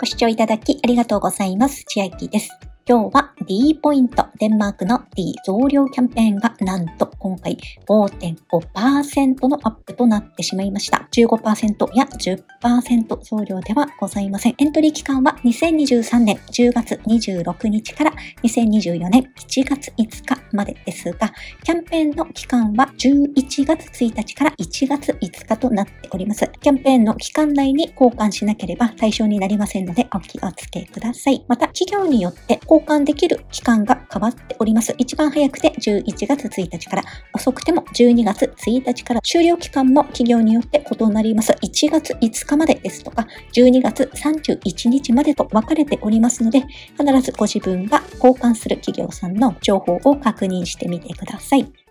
ご視聴いただきありがとうございます。千秋です。今日は D ポイント、デンマークの D 増量キャンペーンがなんと今回5.5%のアップとなってしまいました。15%や10%増量ではございません。エントリー期間は2023年10月26日から2024年7月5日までですが、キャンペーンの期間は11月1日から1月5日となっております。キャンペーンの期間内に交換しなければ対象になりませんのでお気をつけください。また、企業によって交換できる期間が変わっております。一番早くて11月1日から、遅くても12月1日から、終了期間も企業によって異なります。1月5日までですとか、12月31日までと分かれておりますので、必ずご自分が交換する企業さんの情報を確認してみてください。